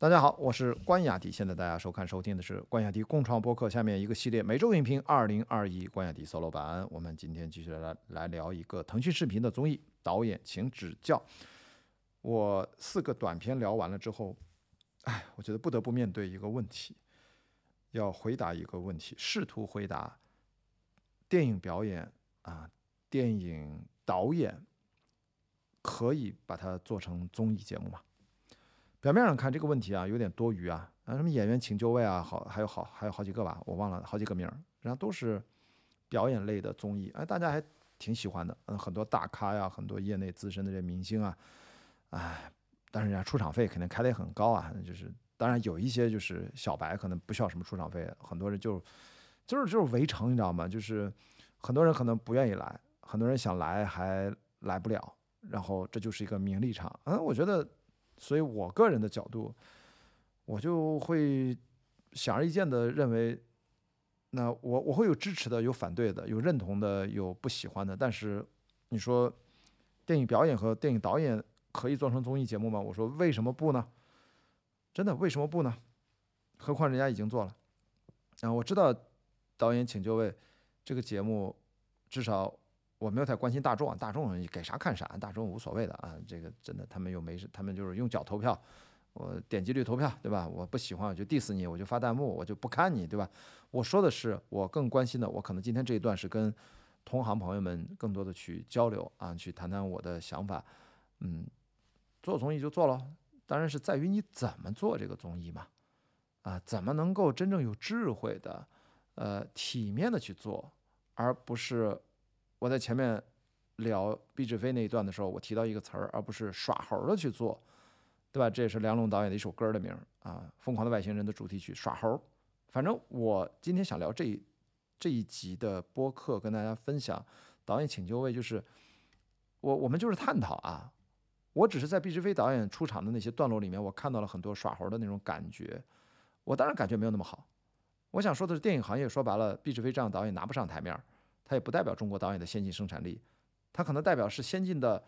大家好，我是关雅迪。现在大家收看收听的是关雅迪共创播客下面一个系列每周影评二零二一关雅迪 solo 版。我们今天继续来来聊一个腾讯视频的综艺，导演请指教。我四个短片聊完了之后，哎，我觉得不得不面对一个问题，要回答一个问题，试图回答电影表演啊，电影导演可以把它做成综艺节目吗？表面上看这个问题啊，有点多余啊，啊什么演员请就位啊，好还有好还有好几个吧，我忘了好几个名儿，然后都是表演类的综艺，哎，大家还挺喜欢的，嗯，很多大咖呀，很多业内资深的这明星啊，哎，但是人家出场费肯定开的也很高啊，就是当然有一些就是小白可能不需要什么出场费，很多人就就是就是围城，你知道吗？就是很多人可能不愿意来，很多人想来还来不了，然后这就是一个名利场，嗯，我觉得。所以我个人的角度，我就会显而易见的认为，那我我会有支持的，有反对的，有认同的，有不喜欢的。但是你说电影表演和电影导演可以做成综艺节目吗？我说为什么不呢？真的为什么不呢？何况人家已经做了。啊，我知道导演请就位这个节目，至少。我没有太关心大众啊，大众给啥看啥，大众无所谓的啊。这个真的，他们又没事，他们就是用脚投票，我点击率投票，对吧？我不喜欢我就 diss 你，我就发弹幕，我就不看你，对吧？我说的是我更关心的，我可能今天这一段是跟同行朋友们更多的去交流啊，去谈谈我的想法。嗯，做综艺就做了，当然是在于你怎么做这个综艺嘛，啊，怎么能够真正有智慧的，呃，体面的去做，而不是。我在前面聊毕志飞那一段的时候，我提到一个词儿，而不是耍猴的去做，对吧？这也是梁龙导演的一首歌的名儿啊，《疯狂的外星人》的主题曲《耍猴》。反正我今天想聊这一这一集的播客，跟大家分享导演请就位，就是我我们就是探讨啊，我只是在毕志飞导演出场的那些段落里面，我看到了很多耍猴的那种感觉，我当然感觉没有那么好。我想说的是，电影行业说白了，毕志飞这样导演拿不上台面儿。它也不代表中国导演的先进生产力，它可能代表是先进的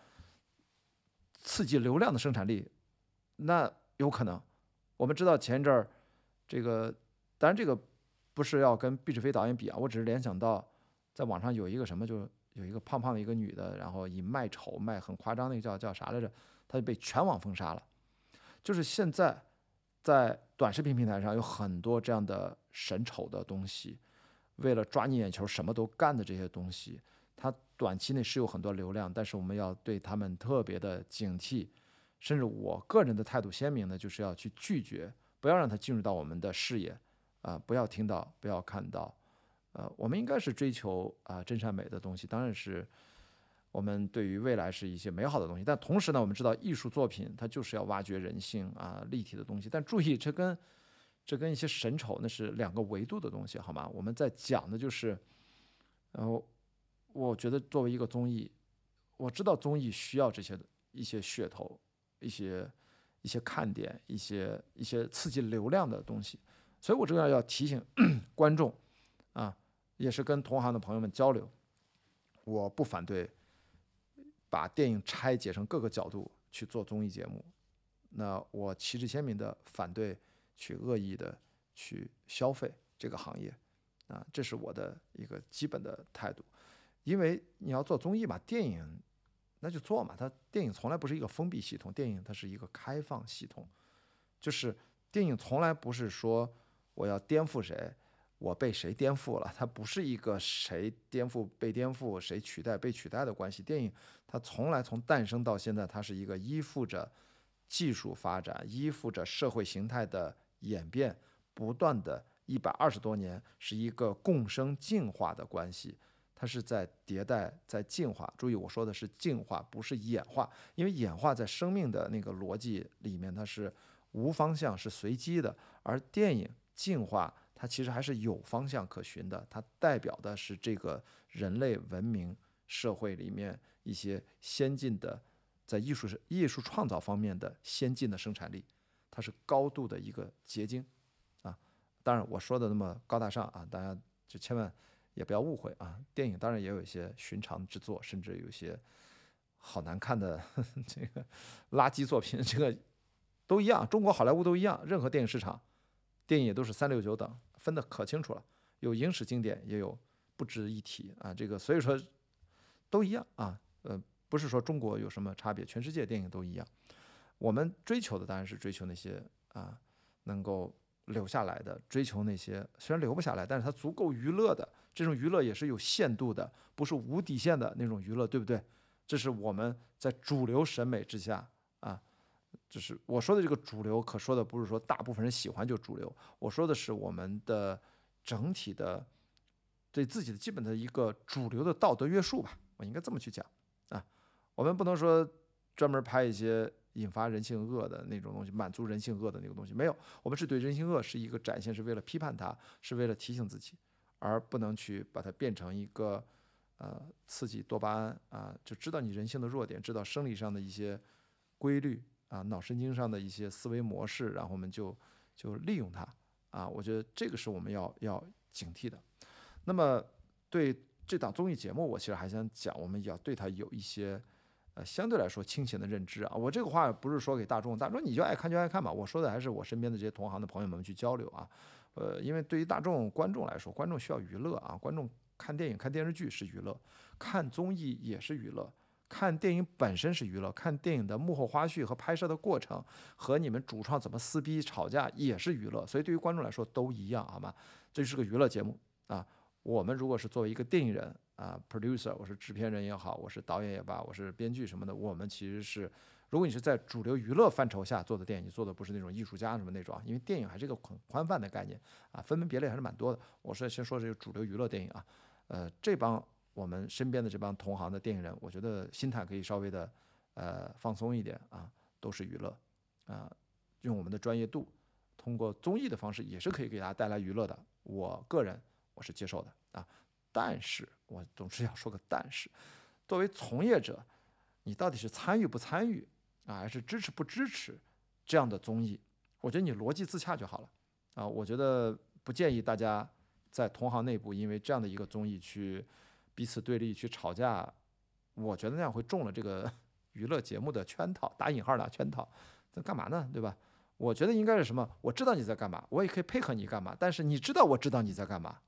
刺激流量的生产力，那有可能。我们知道前一阵儿，这个当然这个不是要跟毕志飞导演比啊，我只是联想到在网上有一个什么，就有一个胖胖的一个女的，然后以卖丑卖很夸张那个叫叫啥来着，她就被全网封杀了。就是现在在短视频平台上有很多这样的审丑的东西。为了抓你眼球，什么都干的这些东西，它短期内是有很多流量，但是我们要对他们特别的警惕，甚至我个人的态度鲜明的，就是要去拒绝，不要让它进入到我们的视野，啊，不要听到，不要看到，呃，我们应该是追求啊真善美的东西，当然是我们对于未来是一些美好的东西，但同时呢，我们知道艺术作品它就是要挖掘人性啊立体的东西，但注意这跟。这跟一些神丑那是两个维度的东西，好吗？我们在讲的就是，然后我觉得作为一个综艺，我知道综艺需要这些一些噱头、一些一些看点、一些一些刺激流量的东西，所以我这样要提醒 观众啊，也是跟同行的朋友们交流，我不反对把电影拆解成各个角度去做综艺节目，那我旗帜鲜明的反对。去恶意的去消费这个行业，啊，这是我的一个基本的态度。因为你要做综艺嘛，电影那就做嘛。它电影从来不是一个封闭系统，电影它是一个开放系统。就是电影从来不是说我要颠覆谁，我被谁颠覆了，它不是一个谁颠覆被颠覆，谁取代被取代的关系。电影它从来从诞生到现在，它是一个依附着技术发展、依附着社会形态的。演变不断的一百二十多年是一个共生进化的关系，它是在迭代，在进化。注意，我说的是进化，不是演化，因为演化在生命的那个逻辑里面，它是无方向，是随机的；而电影进化，它其实还是有方向可循的，它代表的是这个人类文明社会里面一些先进的，在艺术艺术创造方面的先进的生产力。它是高度的一个结晶，啊，当然我说的那么高大上啊，大家就千万也不要误会啊。电影当然也有一些寻常之作，甚至有些好难看的 这个垃圾作品，这个都一样，中国好莱坞都一样，任何电影市场，电影也都是三六九等，分得可清楚了，有影史经典，也有不值一提啊，这个所以说都一样啊，呃，不是说中国有什么差别，全世界电影都一样。我们追求的当然是追求那些啊能够留下来的，追求那些虽然留不下来，但是它足够娱乐的，这种娱乐也是有限度的，不是无底线的那种娱乐，对不对？这是我们在主流审美之下啊，就是我说的这个主流，可说的不是说大部分人喜欢就主流，我说的是我们的整体的对自己的基本的一个主流的道德约束吧，我应该这么去讲啊，我们不能说专门拍一些。引发人性恶的那种东西，满足人性恶的那个东西没有。我们是对人性恶是一个展现，是为了批判它，是为了提醒自己，而不能去把它变成一个呃刺激多巴胺啊，就知道你人性的弱点，知道生理上的一些规律啊，脑神经上的一些思维模式，然后我们就就利用它啊。我觉得这个是我们要要警惕的。那么对这档综艺节目，我其实还想讲，我们要对它有一些。相对来说清醒的认知啊，我这个话不是说给大众，大众你就爱看就爱看吧。我说的还是我身边的这些同行的朋友们去交流啊。呃，因为对于大众观众来说，观众需要娱乐啊，观众看电影、看电视剧是娱乐，看综艺也是娱乐，看电影本身是娱乐，看电影的幕后花絮和拍摄的过程和你们主创怎么撕逼吵架也是娱乐，所以对于观众来说都一样，好吗？这是个娱乐节目啊。我们如果是作为一个电影人。啊，producer，我是制片人也好，我是导演也罢，我是编剧什么的，我们其实是，如果你是在主流娱乐范畴下做的电影，你做的不是那种艺术家什么那种啊，因为电影还是一个很宽泛的概念啊，分门别类还是蛮多的。我是先说这个主流娱乐电影啊，呃，这帮我们身边的这帮同行的电影人，我觉得心态可以稍微的呃放松一点啊，都是娱乐啊，用我们的专业度，通过综艺的方式也是可以给大家带来娱乐的。我个人我是接受的啊。但是我总是要说个但是，作为从业者，你到底是参与不参与啊，还是支持不支持这样的综艺？我觉得你逻辑自洽就好了啊。我觉得不建议大家在同行内部因为这样的一个综艺去彼此对立、去吵架。我觉得那样会中了这个 娱乐节目的圈套，打引号的圈套。在干嘛呢？对吧？我觉得应该是什么？我知道你在干嘛，我也可以配合你干嘛。但是你知道我知道你在干嘛。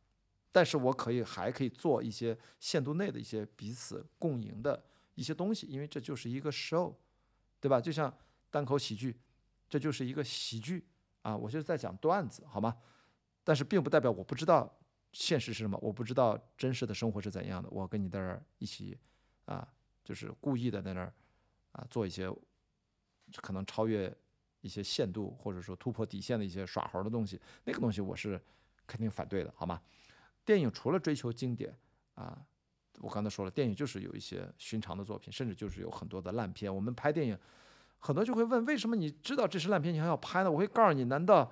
但是我可以还可以做一些限度内的一些彼此共赢的一些东西，因为这就是一个 show，对吧？就像单口喜剧，这就是一个喜剧啊，我就是在讲段子，好吗？但是并不代表我不知道现实是什么，我不知道真实的生活是怎样的。我跟你在这儿一起啊，就是故意的在那儿啊做一些可能超越一些限度或者说突破底线的一些耍猴的东西，那个东西我是肯定反对的，好吗？电影除了追求经典啊，我刚才说了，电影就是有一些寻常的作品，甚至就是有很多的烂片。我们拍电影，很多就会问，为什么你知道这是烂片，你还要拍呢？我会告诉你，难道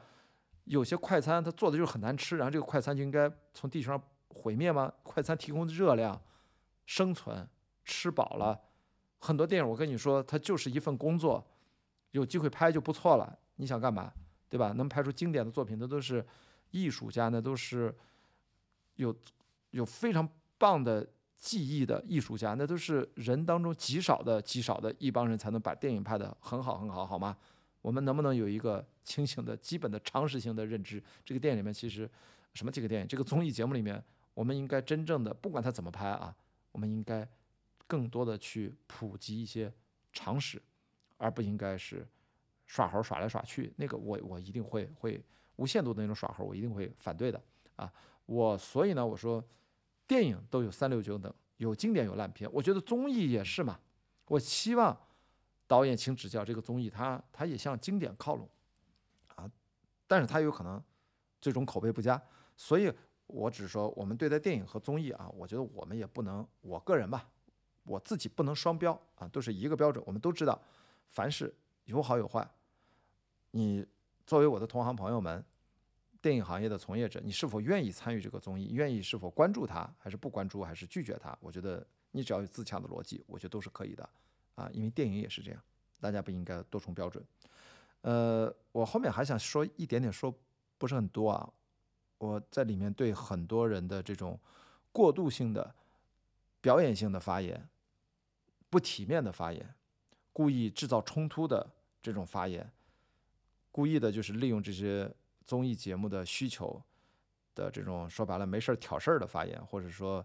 有些快餐它做的就是很难吃，然后这个快餐就应该从地球上毁灭吗？快餐提供的热量、生存、吃饱了，很多电影我跟你说，它就是一份工作，有机会拍就不错了。你想干嘛，对吧？能拍出经典的作品，那都是艺术家，那都是。有有非常棒的技艺的艺术家，那都是人当中极少的极少的一帮人才能把电影拍得很好很好，好吗？我们能不能有一个清醒的基本的常识性的认知？这个电影里面其实什么？这个电影这个综艺节目里面，我们应该真正的不管他怎么拍啊，我们应该更多的去普及一些常识，而不应该是耍猴耍来耍去。那个我我一定会会无限度的那种耍猴，我一定会反对的啊。我所以呢，我说，电影都有三六九等，有经典有烂片，我觉得综艺也是嘛。我希望导演请指教，这个综艺它它也向经典靠拢啊，但是它有可能最终口碑不佳，所以我只是说，我们对待电影和综艺啊，我觉得我们也不能，我个人吧，我自己不能双标啊，都是一个标准。我们都知道，凡事有好有坏，你作为我的同行朋友们。电影行业的从业者，你是否愿意参与这个综艺？愿意是否关注它，还是不关注，还是拒绝它？我觉得你只要有自强的逻辑，我觉得都是可以的啊。因为电影也是这样，大家不应该多重标准。呃，我后面还想说一点点，说不是很多啊。我在里面对很多人的这种过度性的表演性的发言、不体面的发言、故意制造冲突的这种发言，故意的就是利用这些综艺节目的需求的这种说白了没事儿挑事儿的发言，或者说，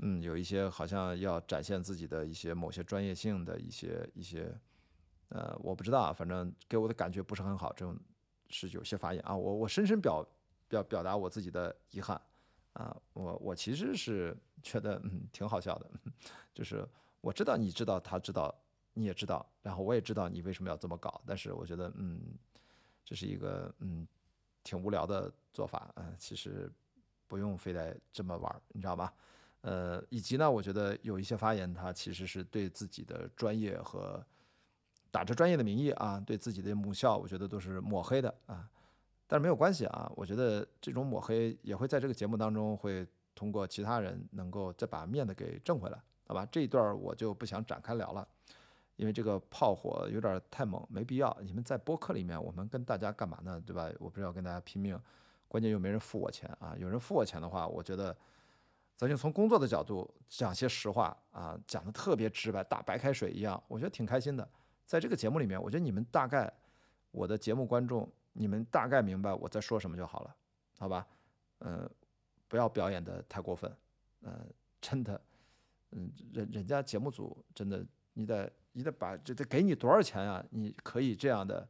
嗯，有一些好像要展现自己的一些某些专业性的一些一些，呃，我不知道啊，反正给我的感觉不是很好。这种是有些发言啊，我我深深表表表达我自己的遗憾啊，我我其实是觉得嗯挺好笑的，就是我知道你知道他知道你也知道，然后我也知道你为什么要这么搞，但是我觉得嗯。这是一个嗯挺无聊的做法，嗯，其实不用非得这么玩，你知道吧？呃，以及呢，我觉得有一些发言，他其实是对自己的专业和打着专业的名义啊，对自己的母校，我觉得都是抹黑的啊。但是没有关系啊，我觉得这种抹黑也会在这个节目当中会通过其他人能够再把面子给挣回来，好吧？这一段我就不想展开聊了。因为这个炮火有点太猛，没必要。你们在播客里面，我们跟大家干嘛呢？对吧？我不是要跟大家拼命，关键又没人付我钱啊！有人付我钱的话，我觉得咱就从工作的角度讲些实话啊，讲的特别直白，打白开水一样，我觉得挺开心的。在这个节目里面，我觉得你们大概我的节目观众，你们大概明白我在说什么就好了，好吧？嗯，不要表演的太过分，嗯，真的，嗯，人人家节目组真的，你在。你得把这得给你多少钱啊？你可以这样的，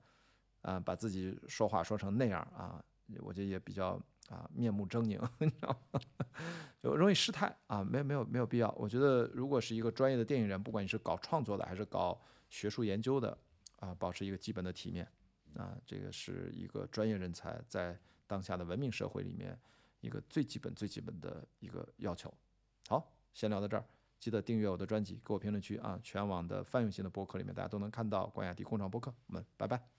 啊，把自己说话说成那样啊，我觉得也比较啊面目狰狞，你知道吗？就容易失态啊，没有没有没有必要。我觉得如果是一个专业的电影人，不管你是搞创作的还是搞学术研究的，啊，保持一个基本的体面，啊，这个是一个专业人才在当下的文明社会里面一个最基本最基本的一个要求。好，先聊到这儿。记得订阅我的专辑，给我评论区啊！全网的泛用型的博客里面，大家都能看到关雅迪工厂博客。我们拜拜。